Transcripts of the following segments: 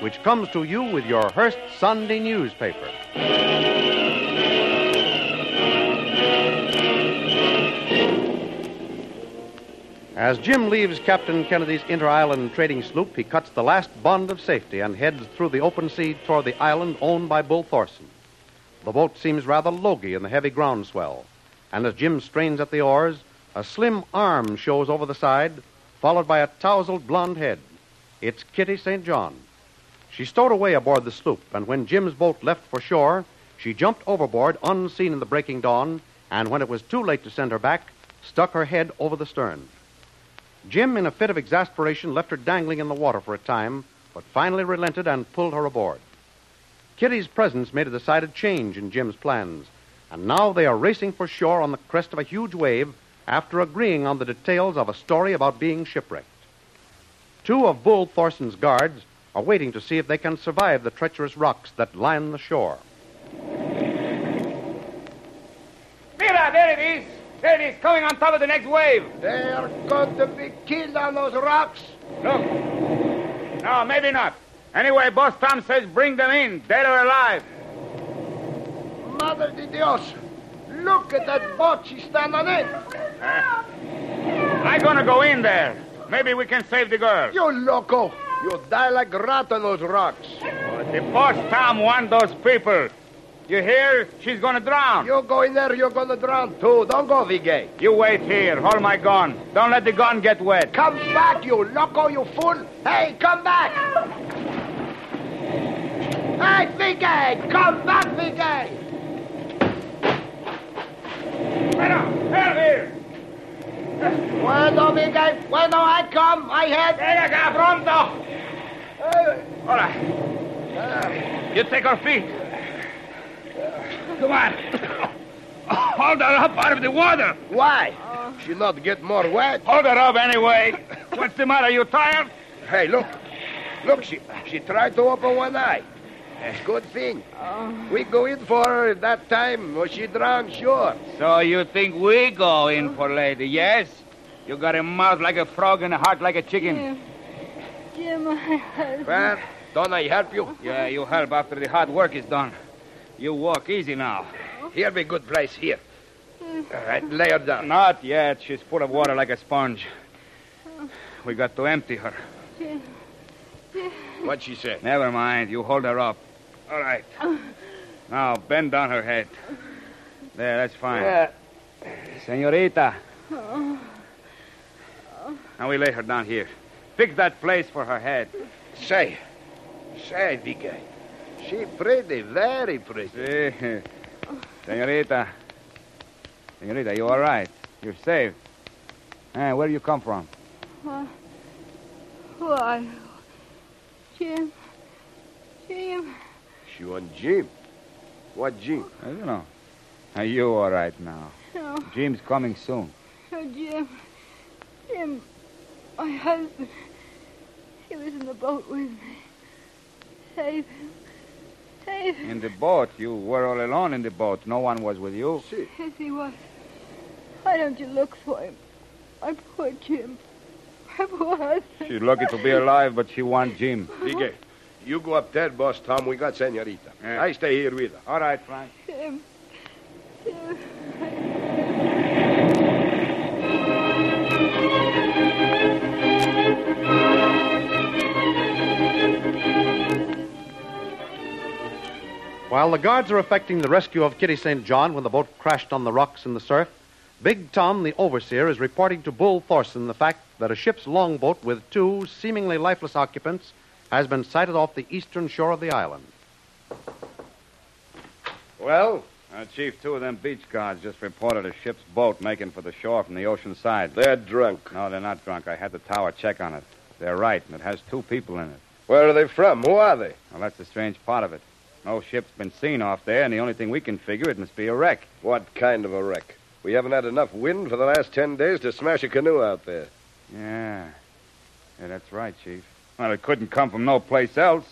which comes to you with your Hearst Sunday newspaper. As Jim leaves Captain Kennedy's inter island trading sloop, he cuts the last bond of safety and heads through the open sea toward the island owned by Bull Thorson. The boat seems rather logy in the heavy groundswell, and as Jim strains at the oars, a slim arm shows over the side, followed by a tousled blonde head. It's Kitty St. John. She stowed away aboard the sloop, and when Jim's boat left for shore, she jumped overboard unseen in the breaking dawn, and when it was too late to send her back, stuck her head over the stern. Jim, in a fit of exasperation, left her dangling in the water for a time, but finally relented and pulled her aboard. Kitty's presence made a decided change in Jim's plans, and now they are racing for shore on the crest of a huge wave after agreeing on the details of a story about being shipwrecked. Two of Bull Thorson's guards are waiting to see if they can survive the treacherous rocks that line the shore. Mira, there it is. There it is, coming on top of the next wave. They're going to be killed on those rocks. Look. No, maybe not. Anyway, Boss Tom says bring them in, dead or alive. Mother de Dios. Look at that boat she's standing in. Uh, I'm gonna go in there. Maybe we can save the girl. You loco. You'll die like rat on those rocks. Oh, but the Boss Tom want those people. You hear? She's gonna drown. You go in there, you're gonna drown too. Don't go, Vigay. You wait here. Hold my gun. Don't let the gun get wet. Come back, you loco, you fool. Hey, come back. Hey, Vigay, come back, Vigay. Here. Bueno, Vigay, bueno, I come, I head. Venga acá, pronto. Hey. All right. Uh, you take her feet. Come on. Hold her up out of the water. Why? She not get more wet. Hold her up anyway. What's the matter? You tired? Hey, look. Look, she she tried to open one eye. It's good thing. We go in for her that time. Or she drowned, sure. So you think we go in for lady, yes? You got a mouth like a frog and a heart like a chicken. Jim, I hurt. Well, don't I help you? Yeah, you help after the hard work is done. You walk easy now. Here be good place, here. All right, lay her down. Not yet. She's full of water like a sponge. We got to empty her. What she say? Never mind. You hold her up. All right. Now, bend down her head. There, that's fine. Yeah. Senorita. Oh, Now we lay her down here. Fix that place for her head. Say. Say, Vicky. She pretty, very pretty. See? Senorita. Senorita, you all right? You're safe. Hey, where do you come from? why? Why? Jim. Jim. She want Jim. What Jim? I don't know. Are you all right now? No, Jim's coming soon. no, Jim. Jim. My husband. He was in the boat with me. Save him. Save him. In the boat. You were all alone in the boat. No one was with you. See. Yes, he was. Why don't you look for him? My poor Jim. My poor husband. She's lucky to be alive, but she wants Jim. Vicky, you go up there, boss Tom. We got Senorita. Yeah. I stay here with her. All right, Frank. Jim. Jim. While the guards are effecting the rescue of Kitty St. John when the boat crashed on the rocks in the surf, Big Tom, the overseer, is reporting to Bull Thorson the fact that a ship's longboat with two seemingly lifeless occupants has been sighted off the eastern shore of the island. Well, Uh, Chief, two of them beach guards just reported a ship's boat making for the shore from the ocean side. they're drunk. No, they're not drunk. I had the tower check on it. They're right, and it has two people in it. Where are they from? Who are they? Well, that's the strange part of it. No ship's been seen off there, and the only thing we can figure it must be a wreck. What kind of a wreck? We haven't had enough wind for the last ten days to smash a canoe out there. Yeah. Yeah, that's right, Chief. Well, it couldn't come from no place else.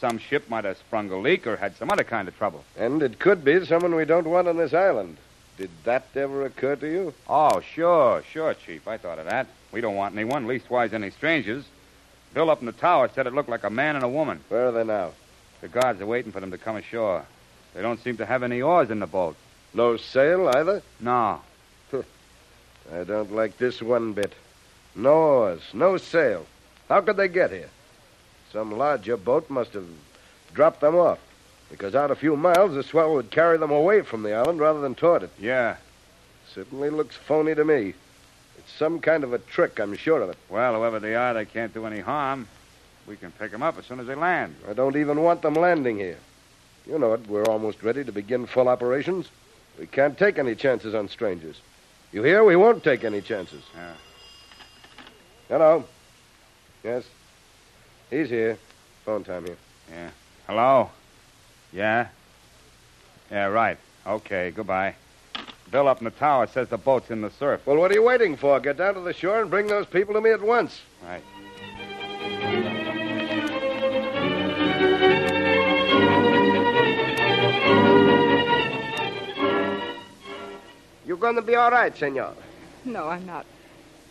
Some ship might have sprung a leak or had some other kind of trouble. And it could be someone we don't want on this island. Did that ever occur to you? Oh, sure, sure, Chief. I thought of that. We don't want anyone, leastwise any strangers. Bill up in the tower said it looked like a man and a woman. Where are they now? The guards are waiting for them to come ashore. They don't seem to have any oars in the boat. No sail either? No. I don't like this one bit. No oars, no sail. How could they get here? Some larger boat must have dropped them off. Because out a few miles, the swell would carry them away from the island rather than toward it. Yeah. Certainly looks phony to me. It's some kind of a trick, I'm sure of it. Well, whoever they are, they can't do any harm. We can pick them up as soon as they land. I don't even want them landing here. You know it, we're almost ready to begin full operations. We can't take any chances on strangers. You hear? We won't take any chances. Yeah. Hello. Yes. He's here. Phone time here. Yeah. Hello? Yeah? Yeah, right. Okay, goodbye. Bill up in the tower says the boat's in the surf. Well, what are you waiting for? Get down to the shore and bring those people to me at once. Right. Going to be all right, senor. No, I'm not.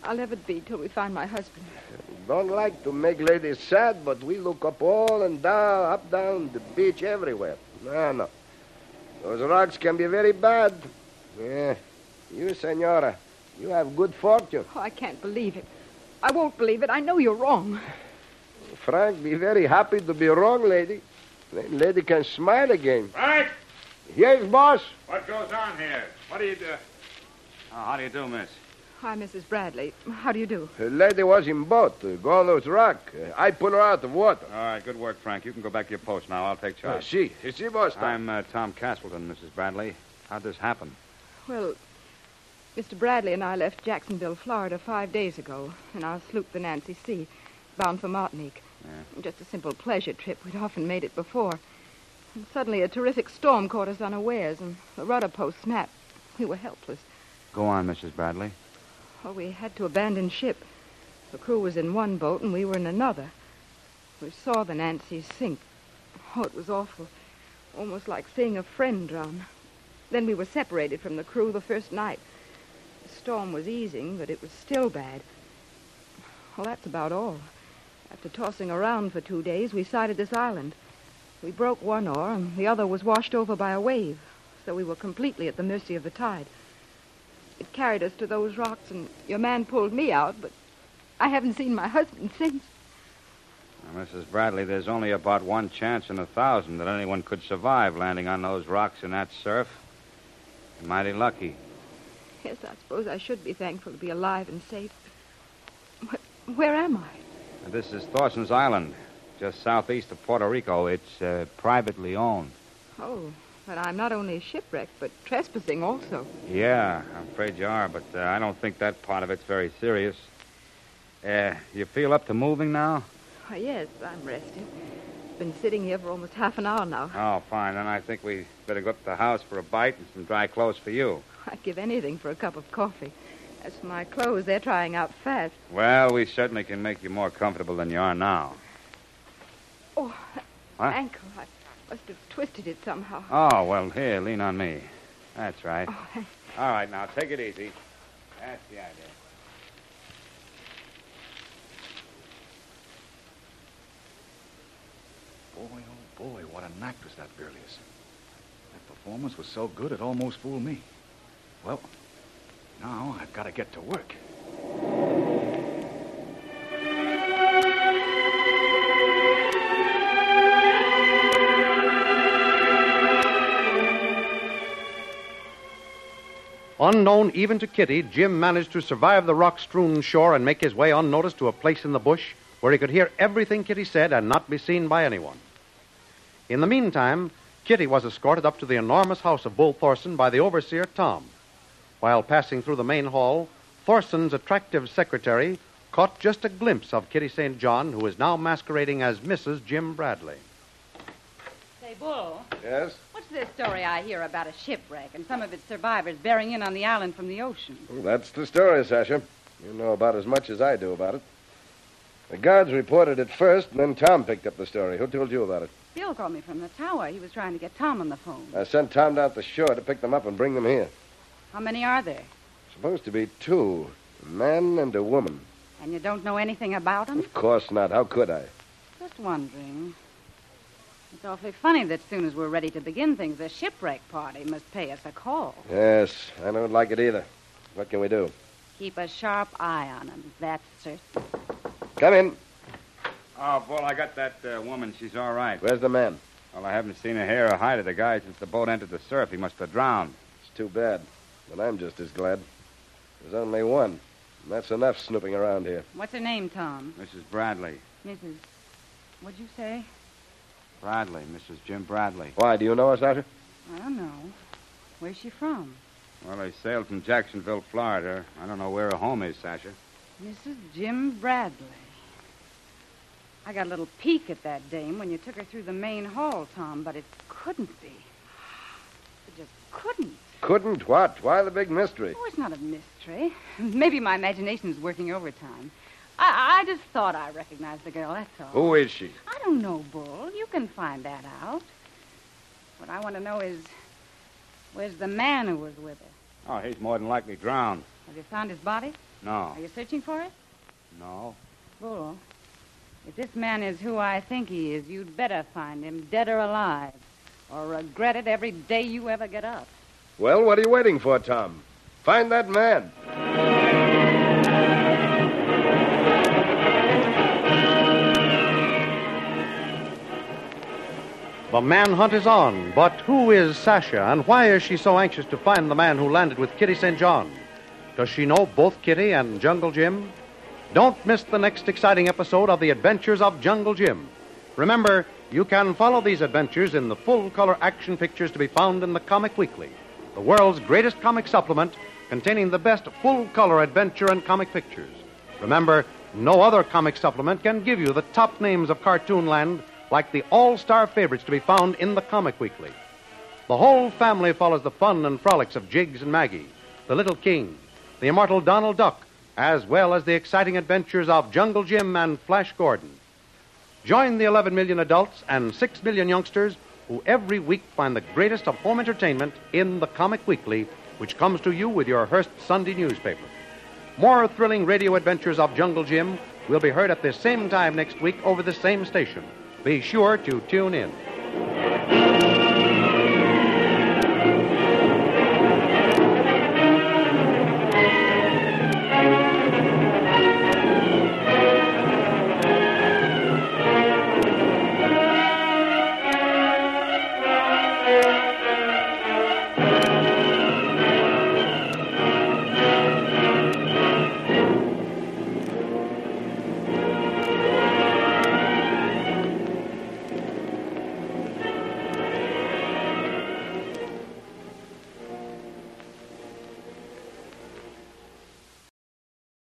I'll never be till we find my husband. Don't like to make ladies sad, but we look up all and down, up, down, the beach, everywhere. No, no. Those rocks can be very bad. Yeah. You, senora, you have good fortune. Oh, I can't believe it. I won't believe it. I know you're wrong. Frank, be very happy to be wrong, lady. Then lady can smile again. Right. Yes, boss. What goes on here? What do you do? Oh, how do you do, miss? Hi, Mrs. Bradley. How do you do? The lady was in boat, uh, go on those rock. Uh, I pull her out of water. All right, good work, Frank. You can go back to your post now. I'll take Uh, charge. see, see, boss. I'm uh, Tom Castleton, Mrs. Bradley. How'd this happen? Well, Mr. Bradley and I left Jacksonville, Florida, five days ago in our sloop, the Nancy C., bound for Martinique. Just a simple pleasure trip. We'd often made it before. And suddenly a terrific storm caught us unawares, and the rudder post snapped. We were helpless. Go on, Mrs. Bradley. Well, we had to abandon ship. The crew was in one boat, and we were in another. We saw the Nancy sink. Oh, it was awful. Almost like seeing a friend drown. Then we were separated from the crew the first night. The storm was easing, but it was still bad. Well, that's about all. After tossing around for two days, we sighted this island. We broke one oar, and the other was washed over by a wave, so we were completely at the mercy of the tide. It carried us to those rocks, and your man pulled me out, but I haven't seen my husband since. Mrs. Bradley, there's only about one chance in a thousand that anyone could survive landing on those rocks in that surf. You're mighty lucky. Yes, I suppose I should be thankful to be alive and safe. But where am I? This is Thorson's Island, just southeast of Puerto Rico. It's uh, privately owned. Oh, but I'm not only shipwrecked, but trespassing also. Yeah, I'm afraid you are, but uh, I don't think that part of it's very serious. Uh, you feel up to moving now? Why, yes, I'm rested. Been sitting here for almost half an hour now. Oh, fine. Then I think we better go up to the house for a bite and some dry clothes for you. I'd give anything for a cup of coffee. As for my clothes, they're drying out fast. Well, we certainly can make you more comfortable than you are now. Oh, What? ankle. I must have twisted it somehow. Oh, well, here, lean on me. That's right. Oh, thanks. All right, now take it easy. That's the idea. Boy, oh boy, what an actress that girl is. That performance was so good it almost fooled me. Well, now I've got to get to work. Unknown even to Kitty, Jim managed to survive the rock strewn shore and make his way unnoticed to a place in the bush where he could hear everything Kitty said and not be seen by anyone. In the meantime, Kitty was escorted up to the enormous house of Bull Thorson by the overseer, Tom. While passing through the main hall, Thorson's attractive secretary caught just a glimpse of Kitty St. John, who is now masquerading as Mrs. Jim Bradley. Say, Bull, Yes? What's this story I hear about a shipwreck and some of its survivors bearing in on the island from the ocean? Well, that's the story, Sasha. You know about as much as I do about it. The guards reported it first, and then Tom picked up the story. Who told you about it? Bill called me from the tower. He was trying to get Tom on the phone. I sent Tom down to the shore to pick them up and bring them here. How many are there? Supposed to be two a man and a woman. And you don't know anything about them? Of course not. How could I? Just wondering. It's awfully funny that as soon as we're ready to begin things, the shipwreck party must pay us a call. Yes, I don't like it either. What can we do? Keep a sharp eye on them, that's certain. Come in. Oh, Bull, I got that uh, woman. She's all right. Where's the man? Well, I haven't seen a hair or hide of the guy since the boat entered the surf. He must have drowned. It's too bad. But I'm just as glad. There's only one. And that's enough snooping around here. What's her name, Tom? Mrs. Bradley. Mrs. What'd you say? Bradley, Mrs. Jim Bradley. Why, do you know her, Sasha? I don't know. Where's she from? Well, they sailed from Jacksonville, Florida. I don't know where her home is, Sasha. Mrs. Jim Bradley. I got a little peek at that dame when you took her through the main hall, Tom, but it couldn't be. It just couldn't. Couldn't what? Why the big mystery? Oh, it's not a mystery. Maybe my imagination's working overtime. I, I just thought I recognized the girl, that's all. Who is she? I don't know, Bull. You can find that out. What I want to know is where's the man who was with her? Oh, he's more than likely drowned. Have you found his body? No. Are you searching for it? No. Bull, if this man is who I think he is, you'd better find him, dead or alive, or regret it every day you ever get up. Well, what are you waiting for, Tom? Find that man. The manhunt is on, but who is Sasha, and why is she so anxious to find the man who landed with Kitty St. John? Does she know both Kitty and Jungle Jim? Don't miss the next exciting episode of The Adventures of Jungle Jim. Remember, you can follow these adventures in the full color action pictures to be found in the Comic Weekly, the world's greatest comic supplement containing the best full color adventure and comic pictures. Remember, no other comic supplement can give you the top names of Cartoonland like the all star favorites to be found in the Comic Weekly. The whole family follows the fun and frolics of Jiggs and Maggie, the Little King, the immortal Donald Duck, as well as the exciting adventures of Jungle Jim and Flash Gordon. Join the 11 million adults and 6 million youngsters who every week find the greatest of home entertainment in the Comic Weekly, which comes to you with your Hearst Sunday newspaper. More thrilling radio adventures of Jungle Jim will be heard at this same time next week over the same station. Be sure to tune in.